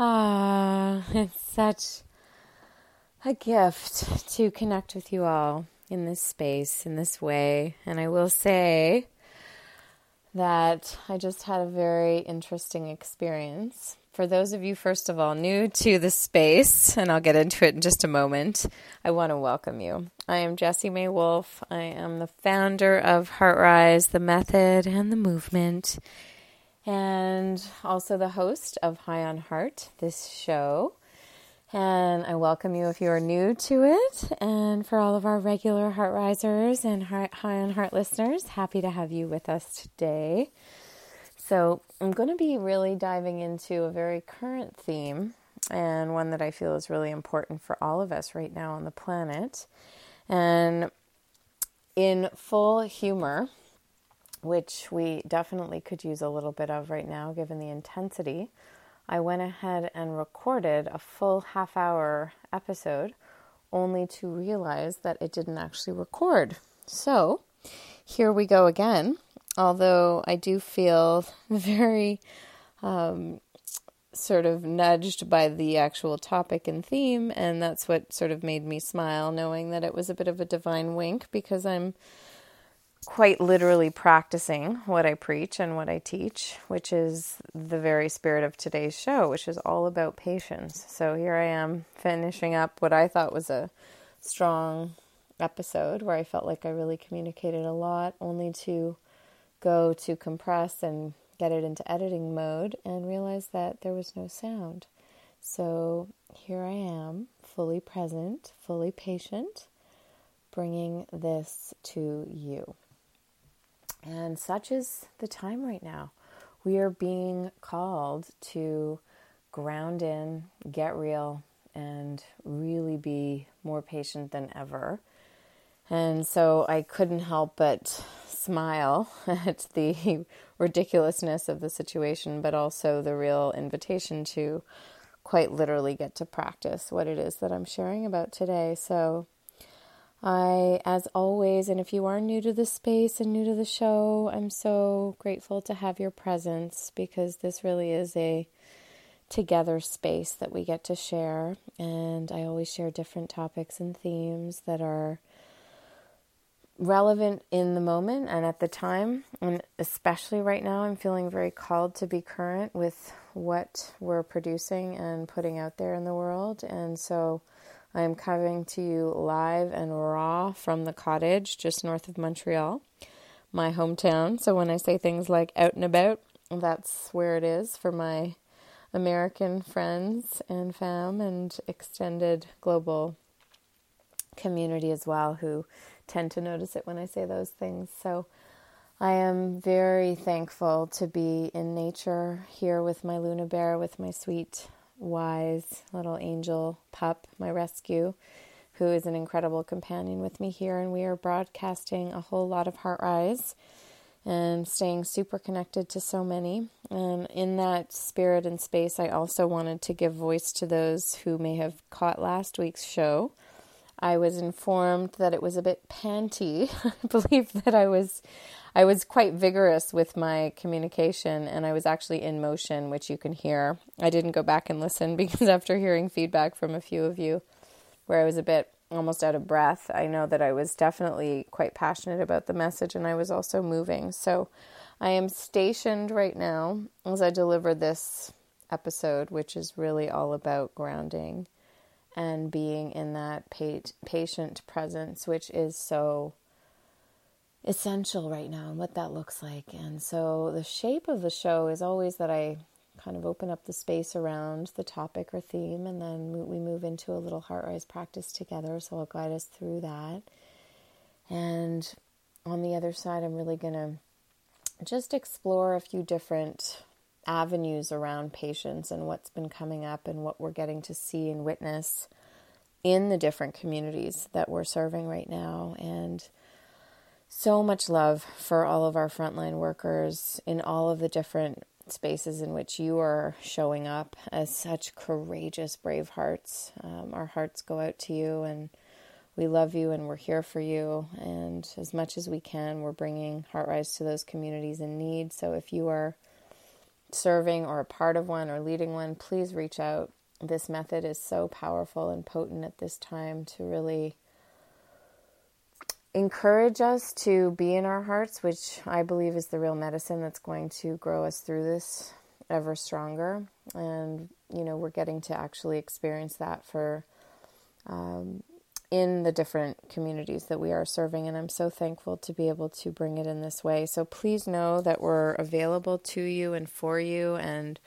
Ah, it's such a gift to connect with you all in this space, in this way. And I will say that I just had a very interesting experience. For those of you, first of all, new to the space, and I'll get into it in just a moment, I want to welcome you. I am Jessie May Wolf. I am the founder of HeartRise, the method, and the movement, and also the host of High on Heart, this show. And I welcome you if you are new to it. And for all of our regular Heart Risers and High on Heart listeners, happy to have you with us today. So, I'm going to be really diving into a very current theme and one that I feel is really important for all of us right now on the planet. And in full humor, which we definitely could use a little bit of right now given the intensity I went ahead and recorded a full half hour episode only to realize that it didn't actually record. So here we go again. Although I do feel very um, sort of nudged by the actual topic and theme, and that's what sort of made me smile, knowing that it was a bit of a divine wink because I'm quite literally practicing what I preach and what I teach, which is the very spirit of today's show, which is all about patience. So here I am finishing up what I thought was a strong episode where I felt like I really communicated a lot, only to go to compress and get it into editing mode and realize that there was no sound. So here I am, fully present, fully patient, bringing this to you. And such is the time right now. We are being called to ground in, get real, and really be more patient than ever. And so I couldn't help but smile at the ridiculousness of the situation, but also the real invitation to quite literally get to practice what it is that I'm sharing about today. So I, as always, and if you are new to the space and new to the show, I'm so grateful to have your presence because this really is a together space that we get to share. And I always share different topics and themes that are relevant in the moment and at the time. And especially right now, I'm feeling very called to be current with what we're producing and putting out there in the world. And so, I am coming to you live and raw from the cottage just north of Montreal, my hometown. So when I say things like out and about, that's where it is for my American friends and fam and extended global community as well who tend to notice it when I say those things. So I am very thankful to be in nature here with my Luna Bear, with my sweet wise little angel pup, my rescue, who is an incredible companion with me here. And we are broadcasting a whole lot of HeartRise and staying super connected to so many. And in that spirit and space, I also wanted to give voice to those who may have caught last week's show. I was informed that it was a bit panty. I believe that I was I was quite vigorous with my communication and I was actually in motion, which you can hear. I didn't go back and listen because after hearing feedback from a few of you where I was a bit almost out of breath, I know that I was definitely quite passionate about the message and I was also moving. So I am stationed right now as I deliver this episode, which is really all about grounding and being in that patient presence, which is so essential right now and what that looks like. And so the shape of the show is always that I kind of open up the space around the topic or theme and then we move into a little heart rise practice together. So I'll guide us through that. And on the other side, I'm really going to just explore a few different avenues around patience and what's been coming up and what we're getting to see and witness in the different communities that we're serving right now. And so much love for all of our frontline workers in all of the different spaces in which you are showing up as such courageous, brave hearts. Um, our hearts go out to you, and we love you, and we're here for you. And as much as we can, we're bringing HeartRise to those communities in need. So if you are serving or a part of one or leading one, please reach out. This method is so powerful and potent at this time to really encourage us to be in our hearts, which I believe is the real medicine that's going to grow us through this ever stronger. And, you know, we're getting to actually experience that for um, in the different communities that we are serving. And I'm so thankful to be able to bring it in this way. So please know that we're available to you and for you. And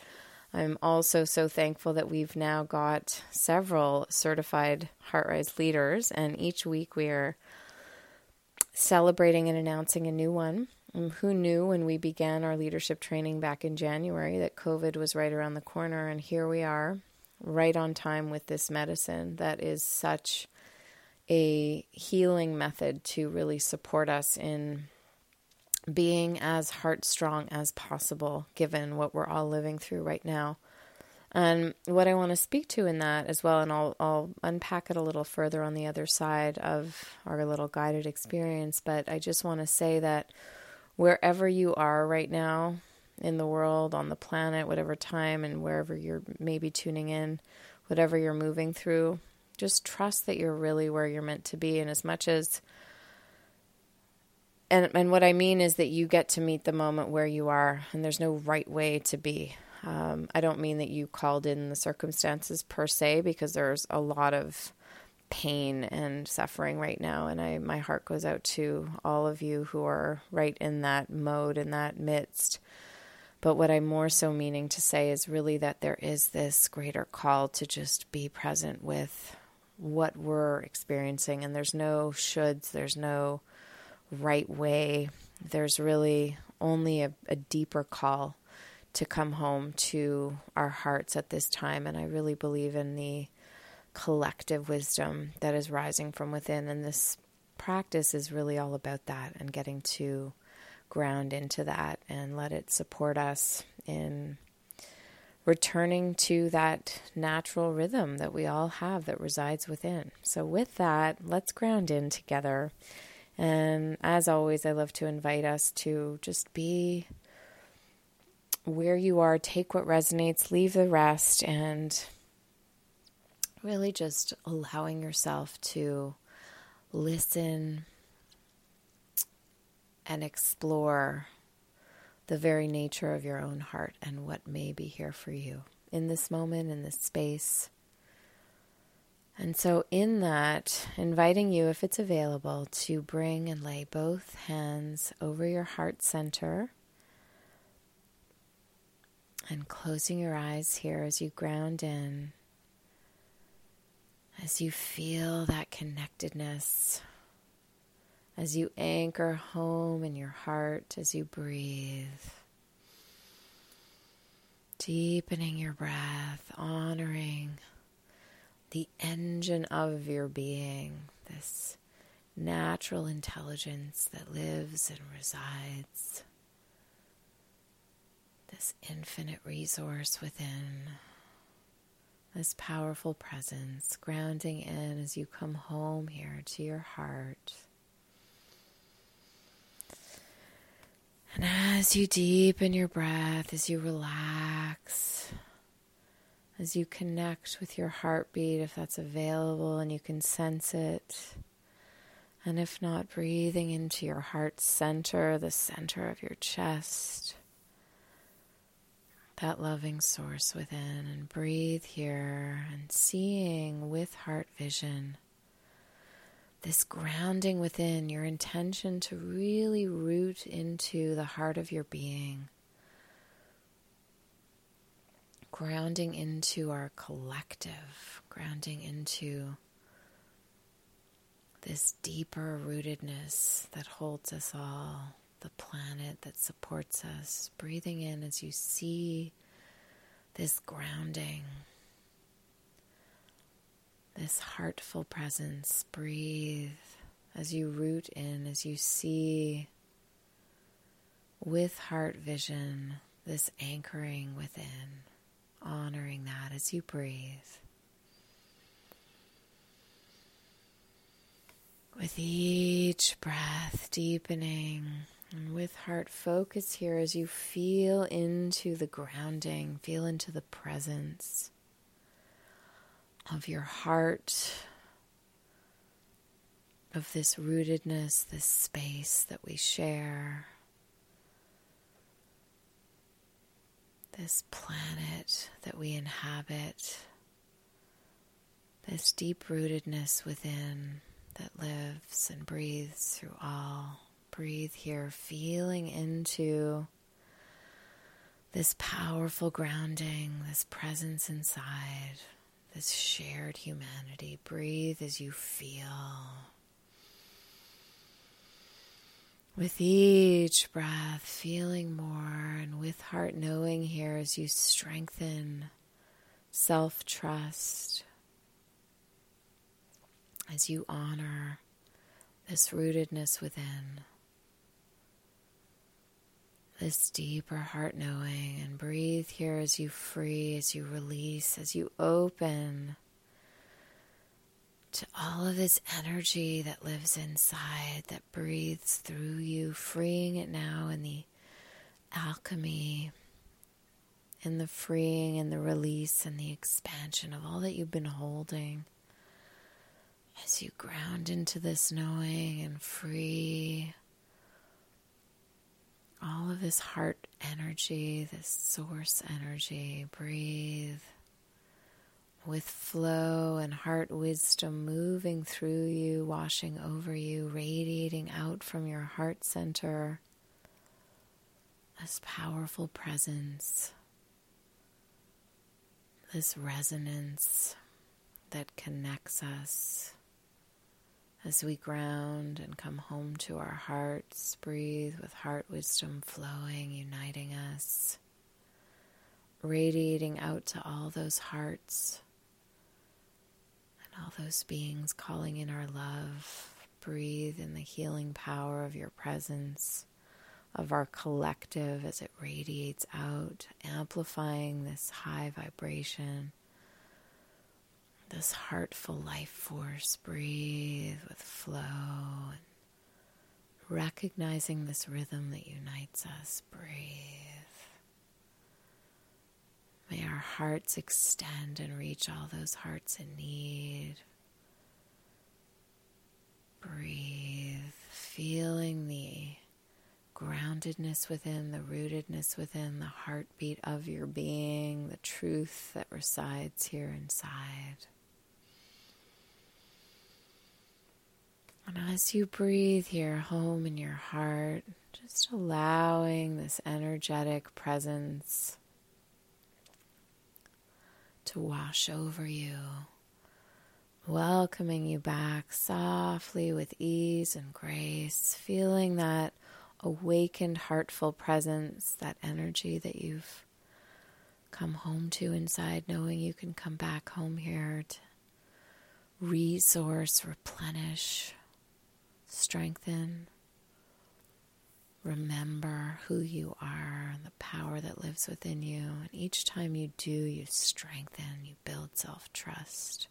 I'm also so thankful that we've now got several certified HeartRise leaders. And each week we are celebrating and announcing a new one. And who knew when we began our leadership training back in January that COVID was right around the corner? And here we are, right on time with this medicine that is such a healing method to really support us in being as heart strong as possible, given what we're all living through right now. And what I want to speak to in that as well, and I'll, I'll unpack it a little further on the other side of our little guided experience, but I just want to say that wherever you are right now in the world, on the planet, whatever time, and wherever you're maybe tuning in, whatever you're moving through, just trust that you're really where you're meant to be. And as much as and and what I mean is that you get to meet the moment where you are, and there's no right way to be. Um, I don't mean that you called in the circumstances per se, because there's a lot of pain and suffering right now, and I my heart goes out to all of you who are right in that mode in that midst. But what I'm more so meaning to say is really that there is this greater call to just be present with what we're experiencing. And there's no shoulds, there's no right way. There's really only a, a deeper call to come home to our hearts at this time. And I really believe in the collective wisdom that is rising from within. And this practice is really all about that and getting to ground into that and let it support us in returning to that natural rhythm that we all have that resides within. So, with that, let's ground in together. And as always, I love to invite us to just be where you are, take what resonates, leave the rest, and really just allowing yourself to listen and explore the very nature of your own heart and what may be here for you in this moment, in this space. And so, in that, inviting you, if it's available, to bring and lay both hands over your heart center and closing your eyes here as you ground in, as you feel that connectedness as you anchor home in your heart as you breathe. Deepening your breath, honoring the engine of your being, this natural intelligence that lives and resides, this infinite resource within, this powerful presence, grounding in as you come home here to your heart. And as you deepen your breath, as you relax, as you connect with your heartbeat, if that's available and you can sense it, and if not, breathing into your heart center, the center of your chest, that loving source within, and breathe here and seeing with heart vision this grounding within, your intention to really root into the heart of your being, grounding into our collective, grounding into this deeper rootedness that holds us all, the planet that supports us, breathing in as you see this grounding this heartful presence. Breathe as you root in, as you see with heart vision this anchoring within, honoring that as you breathe. With each breath deepening And with heart focus here as you feel into the grounding, feel into the presence of your heart, of this rootedness, this space that we share, this planet that we inhabit, this deep rootedness within that lives and breathes through all. Breathe here, feeling into this powerful grounding, this presence inside, this shared humanity. Breathe as you feel. With each breath, feeling more, and with heart knowing here as you strengthen self trust, as you honor this rootedness within this deeper heart knowing and breathe here as you free, as you release, as you open to all of this energy that lives inside, that breathes through you, freeing it now in the alchemy, in the freeing and the release and the expansion of all that you've been holding. As you ground into this knowing and free all of this heart energy, this source energy. Breathe with flow and heart wisdom moving through you, washing over you, radiating out from your heart center. This powerful presence, this resonance that connects us as we ground and come home to our hearts, breathe with heart wisdom flowing, uniting us, radiating out to all those hearts and all those beings calling in our love. Breathe in the healing power of your presence, of our collective as it radiates out, amplifying this high vibration this heartful life force. Breathe with flow and recognizing this rhythm that unites us. Breathe. May our hearts extend and reach all those hearts in need. Breathe, feeling the groundedness within, the rootedness within, the heartbeat of your being, the truth that resides here inside. And as you breathe here home in your heart, just allowing this energetic presence to wash over you, welcoming you back softly with ease and grace, feeling that awakened, heartful presence, that energy that you've come home to inside, knowing you can come back home here to resource, replenish strengthen. Remember who you are and the power that lives within you. And each time you do, you strengthen, you build self trust.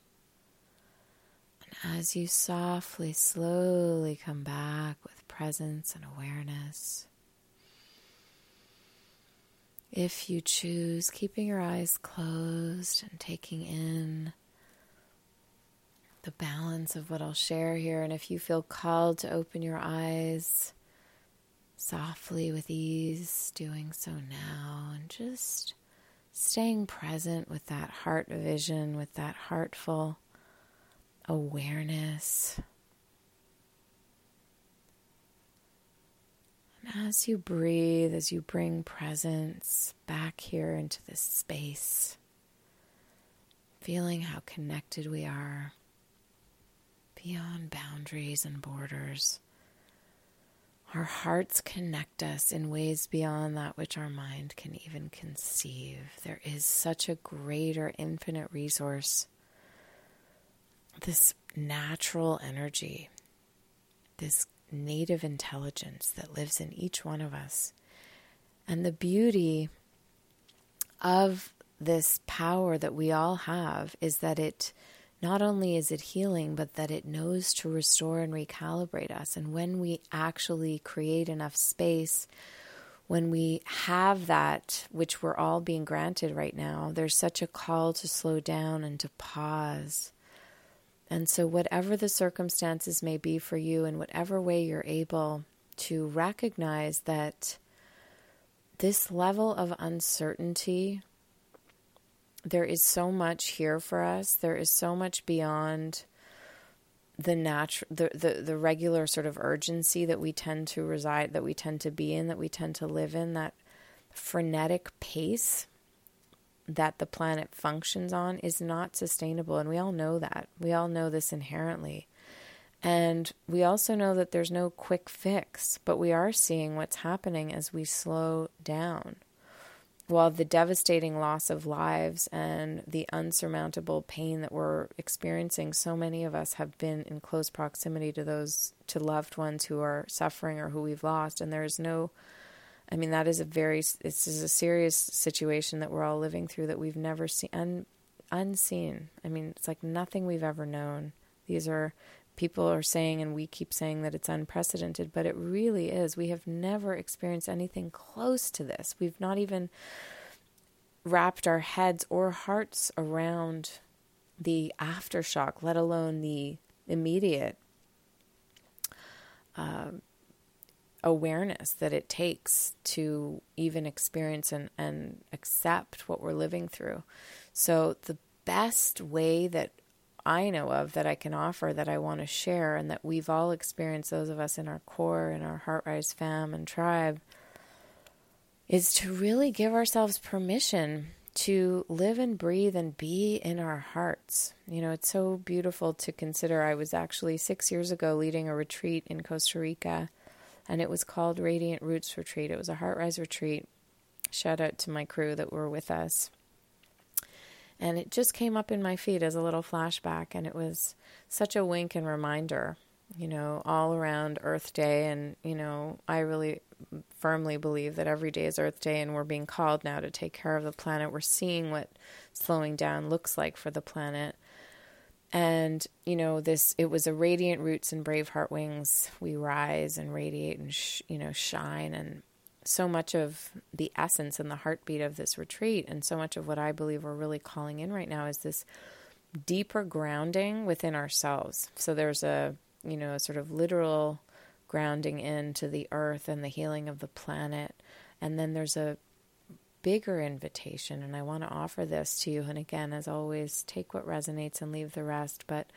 And as you softly, slowly come back with presence and awareness, if you choose, keeping your eyes closed and taking in the balance of what I'll share here. And if you feel called to open your eyes softly with ease, doing so now, and just staying present with that heart vision, with that heartful awareness. And as you breathe, as you bring presence back here into this space, feeling how connected we are beyond boundaries and borders. Our hearts connect us in ways beyond that which our mind can even conceive. There is such a greater infinite resource, this natural energy, this native intelligence that lives in each one of us. And the beauty of this power that we all have is that it not only is it healing, but that it knows to restore and recalibrate us. And when we actually create enough space, when we have that, which we're all being granted right now, there's such a call to slow down and to pause. And so, whatever the circumstances may be for you, in whatever way you're able to recognize that this level of uncertainty there is so much here for us. There is so much beyond the natural the, the the regular sort of urgency that we tend to reside that we tend to be in that we tend to live in that frenetic pace that the planet functions on is not sustainable. And we all know that. We all know this inherently. And we also know that there's no quick fix but we are seeing what's happening as we slow down while the devastating loss of lives and the unsurmountable pain that we're experiencing, so many of us have been in close proximity to those, to loved ones who are suffering or who we've lost. And there is no, I mean, that is a very, this is a serious situation that we're all living through that we've never seen, un, unseen. I mean, it's like nothing we've ever known. These are people are saying, and we keep saying that it's unprecedented, but it really is. We have never experienced anything close to this. We've not even wrapped our heads or hearts around the aftershock, let alone the immediate uh, awareness that it takes to even experience and, and accept what we're living through. So, the best way that I know of that I can offer that I want to share and that we've all experienced, those of us in our core in our HeartRise fam and tribe, is to really give ourselves permission to live and breathe and be in our hearts. You know, it's so beautiful to consider. I was actually six years ago leading a retreat in Costa Rica, and it was called Radiant Roots Retreat. It was a HeartRise retreat. Shout out to my crew that were with us. And it just came up in my feed as a little flashback, and it was such a wink and reminder, you know, all around Earth Day. And, you know, I really firmly believe that every day is Earth Day, and we're being called now to take care of the planet. We're seeing what slowing down looks like for the planet. And, you know, this, it was a radiant roots and brave heart wings. We rise and radiate and, sh- you know, shine. And so much of the essence and the heartbeat of this retreat, and so much of what I believe we're really calling in right now is this deeper grounding within ourselves. So there's a, you know, a sort of literal grounding into the earth and the healing of the planet. And then there's a bigger invitation, and I want to offer this to you. And again, as always, take what resonates and leave the rest. But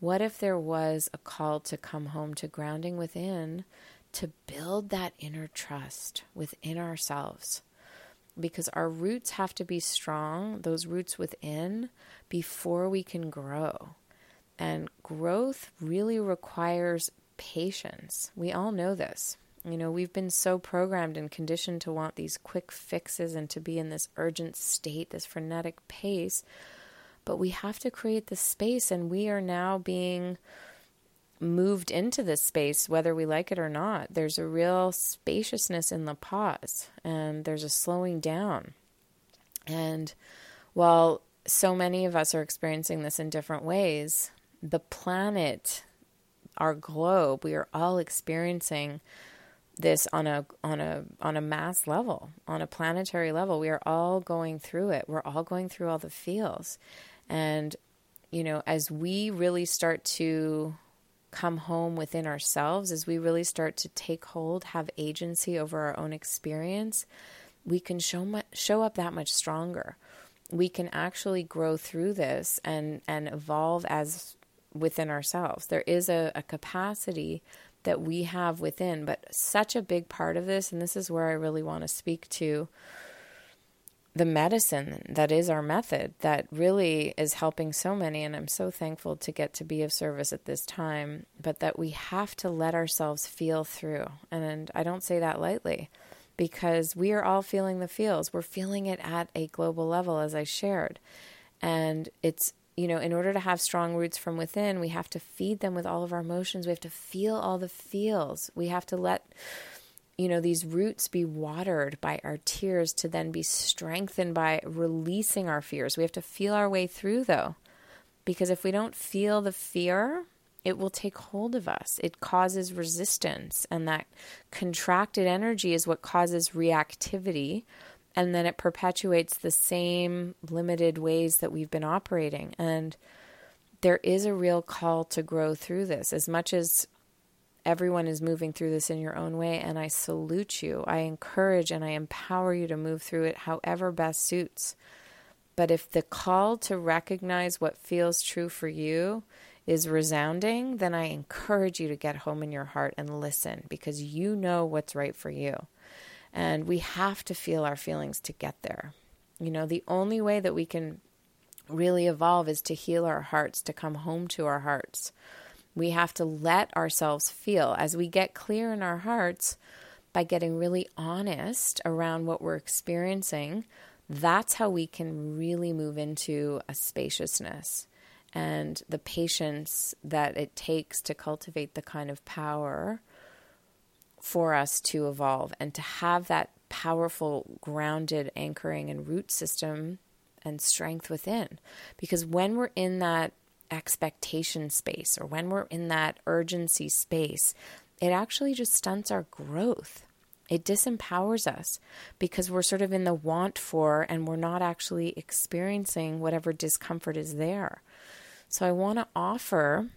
what if there was a call to come home to grounding within to build that inner trust within ourselves because our roots have to be strong, those roots within, before we can grow. And growth really requires patience. We all know this. You know, we've been so programmed and conditioned to want these quick fixes and to be in this urgent state, this frenetic pace. But we have to create the space, and we are now being moved into this space, whether we like it or not. There's a real spaciousness in the pause, and there's a slowing down. And while so many of us are experiencing this in different ways, the planet, our globe, we are all experiencing this on a on a on a mass level, on a planetary level. We are all going through it. We're all going through all the feels. And you know, as we really start to come home within ourselves, as we really start to take hold, have agency over our own experience, we can show show up that much stronger. We can actually grow through this and and evolve as within ourselves. There is a, a capacity that we have within, but such a big part of this, and this is where I really want to speak to the medicine that is our method that really is helping so many and I'm so thankful to get to be of service at this time but that we have to let ourselves feel through. And I don't say that lightly because we are all feeling the feels. We're feeling it at a global level as I shared. And it's you know in order to have strong roots from within we have to feed them with all of our emotions. We have to feel all the feels. We have to let you know, these roots be watered by our tears to then be strengthened by releasing our fears. We have to feel our way through, though. Because if we don't feel the fear, it will take hold of us. It causes resistance, and that contracted energy is what causes reactivity. And then it perpetuates the same limited ways that we've been operating. And there is a real call to grow through this. As much as everyone is moving through this in your own way, and I salute you, I encourage and I empower you to move through it however best suits. But if the call to recognize what feels true for you is resounding, then I encourage you to get home in your heart and listen because you know what's right for you. And we have to feel our feelings to get there. You know, the only way that we can really evolve is to heal our hearts, to come home to our hearts. We have to let ourselves feel as we get clear in our hearts by getting really honest around what we're experiencing. That's how we can really move into a spaciousness and the patience that it takes to cultivate the kind of power for us to evolve and to have that powerful, grounded anchoring and root system and strength within. Because when we're in that expectation space or when we're in that urgency space, it actually just stunts our growth. It disempowers us because we're sort of in the want for and we're not actually experiencing whatever discomfort is there. So I want to offer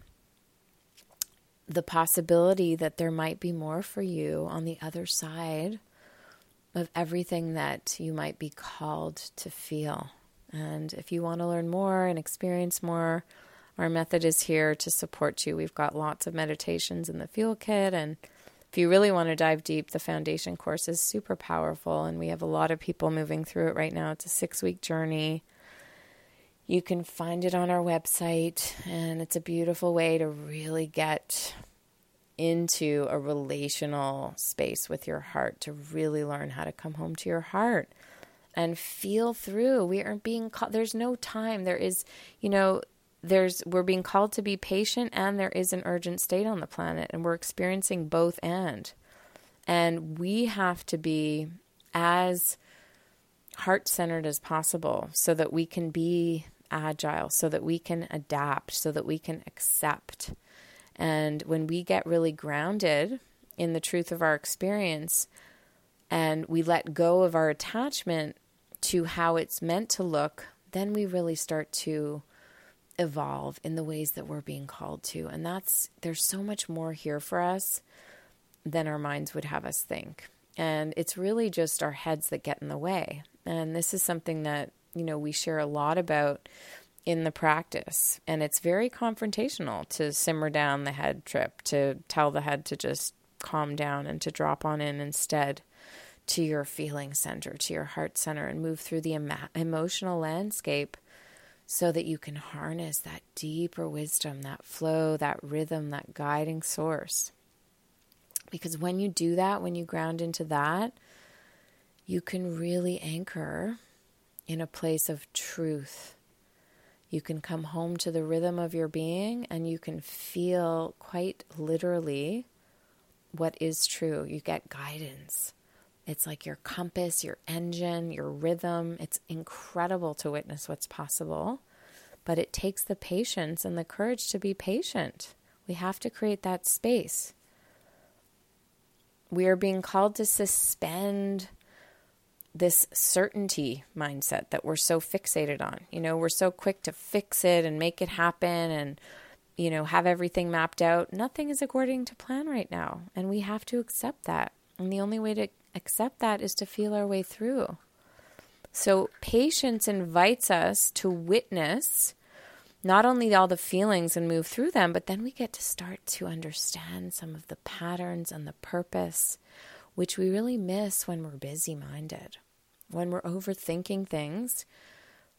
the possibility that there might be more for you on the other side of everything that you might be called to feel. And if you want to learn more and experience more, our method is here to support you. We've got lots of meditations in the Fuel Kit. And if you really want to dive deep, the foundation course is super powerful. And we have a lot of people moving through it right now. It's a six week journey. You can find it on our website, and it's a beautiful way to really get into a relational space with your heart, to really learn how to come home to your heart and feel through. We aren't being caught. there's no time. There is, you know, there's we're being called to be patient and there is an urgent state on the planet and we're experiencing both and and we have to be as heart centered as possible so that we can be agile, so that we can adapt, so that we can accept. And when we get really grounded in the truth of our experience and we let go of our attachment to how it's meant to look, then we really start to evolve in the ways that we're being called to. And that's, there's so much more here for us than our minds would have us think. And it's really just our heads that get in the way. And this is something that you know, we share a lot about in the practice. And it's very confrontational to simmer down the head trip, to tell the head to just calm down and to drop on in instead to your feeling center, to your heart center, and move through the em- emotional landscape so that you can harness that deeper wisdom, that flow, that rhythm, that guiding source. Because when you do that, when you ground into that, you can really anchor in a place of truth. You can come home to the rhythm of your being and you can feel quite literally what is true. You get guidance. It's like your compass, your engine, your rhythm. It's incredible to witness what's possible, but it takes the patience and the courage to be patient. We have to create that space. We are being called to suspend this certainty mindset that we're so fixated on. You know, we're so quick to fix it and make it happen and, you know, have everything mapped out. Nothing is according to plan right now. And we have to accept that. And the only way to accept that is to feel our way through. So, patience invites us to witness not only all the feelings and move through them, but then we get to start to understand some of the patterns and the purpose, which we really miss when we're busy minded when we're overthinking things,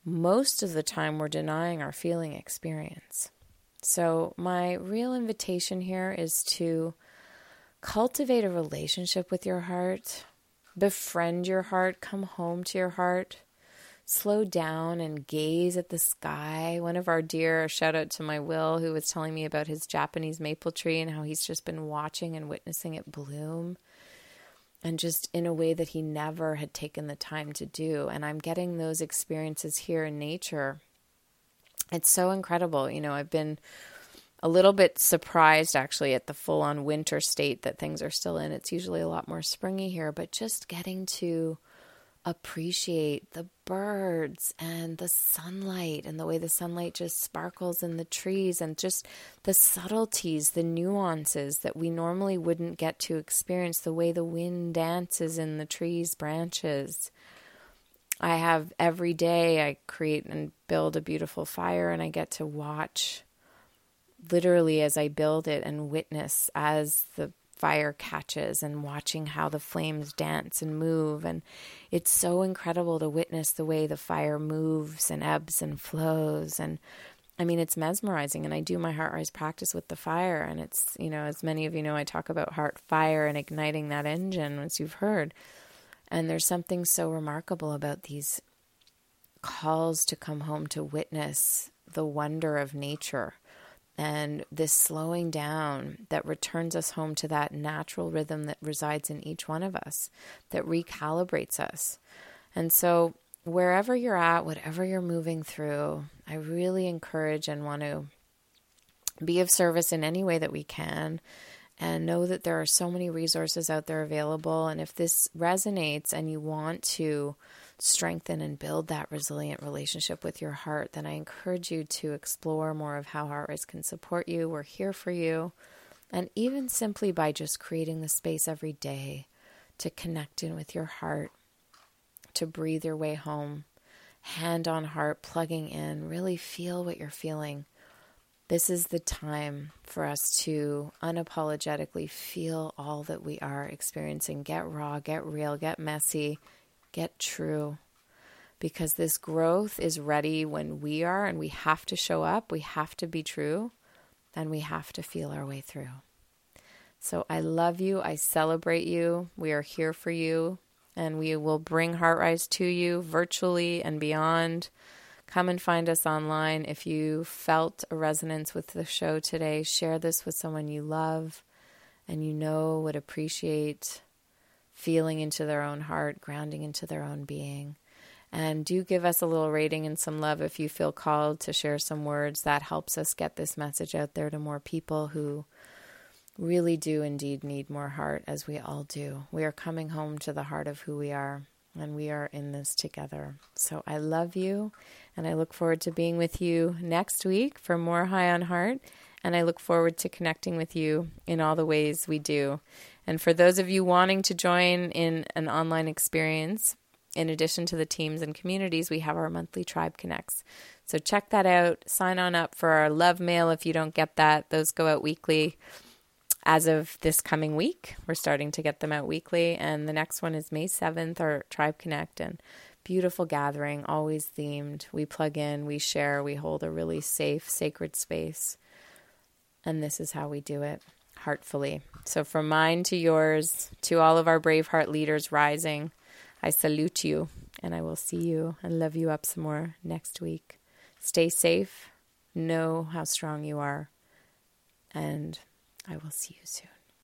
most of the time we're denying our feeling experience. So, my real invitation here is to cultivate a relationship with your heart, befriend your heart, come home to your heart, slow down and gaze at the sky. One of our dear, shout out to my Will, who was telling me about his Japanese maple tree and how he's just been watching and witnessing it bloom and just in a way that he never had taken the time to do. And I'm getting those experiences here in nature it's so incredible. You know, I've been a little bit surprised actually at the full on winter state that things are still in. It's usually a lot more springy here, but just getting to appreciate the birds and the sunlight and the way the sunlight just sparkles in the trees and just the subtleties, the nuances that we normally wouldn't get to experience, the way the wind dances in the trees' branches. I have every day I create and build a beautiful fire and I get to watch literally as I build it and witness as the fire catches and watching how the flames dance and move. And it's so incredible to witness the way the fire moves and ebbs and flows. And I mean, it's mesmerizing. And I do my heart rise practice with the fire. And it's, you know, as many of you know, I talk about heart fire and igniting that engine, as you've heard. And there's something so remarkable about these calls to come home to witness the wonder of nature and this slowing down that returns us home to that natural rhythm that resides in each one of us, that recalibrates us. And so, wherever you're at, whatever you're moving through, I really encourage and want to be of service in any way that we can and know that there are so many resources out there available. And if this resonates and you want to strengthen and build that resilient relationship with your heart, then I encourage you to explore more of how heart HeartRise can support you. We're here for you. And even simply by just creating the space every day to connect in with your heart, to breathe your way home, hand on heart, plugging in, really feel what you're feeling. This is the time for us to unapologetically feel all that we are experiencing. Get raw, get real, get messy, get true because this growth is ready when we are and we have to show up, we have to be true, and we have to feel our way through. So I love you. I celebrate you. We are here for you, and we will bring HeartRise to you virtually and beyond. Come and find us online. If you felt a resonance with the show today, share this with someone you love and you know would appreciate feeling into their own heart, grounding into their own being. And do give us a little rating and some love if you feel called to share some words. That helps us get this message out there to more people who really do indeed need more heart, as we all do. We are coming home to the heart of who we are, and we are in this together. So I love you, and I look forward to being with you next week for more High on Heart. And I look forward to connecting with you in all the ways we do. And for those of you wanting to join in an online experience, in addition to the teams and communities, we have our monthly Tribe Connects. So check that out. Sign on up for our love mail if you don't get that. Those go out weekly. As of this coming week, we're starting to get them out weekly. And the next one is May 7th, our Tribe Connect. And beautiful gathering, always themed. We plug in, we share, we hold a really safe, sacred space. And this is how we do it heartfully. So, from mine to yours, to all of our Braveheart leaders rising, I salute you and I will see you and love you up some more next week. Stay safe, know how strong you are, and I will see you soon.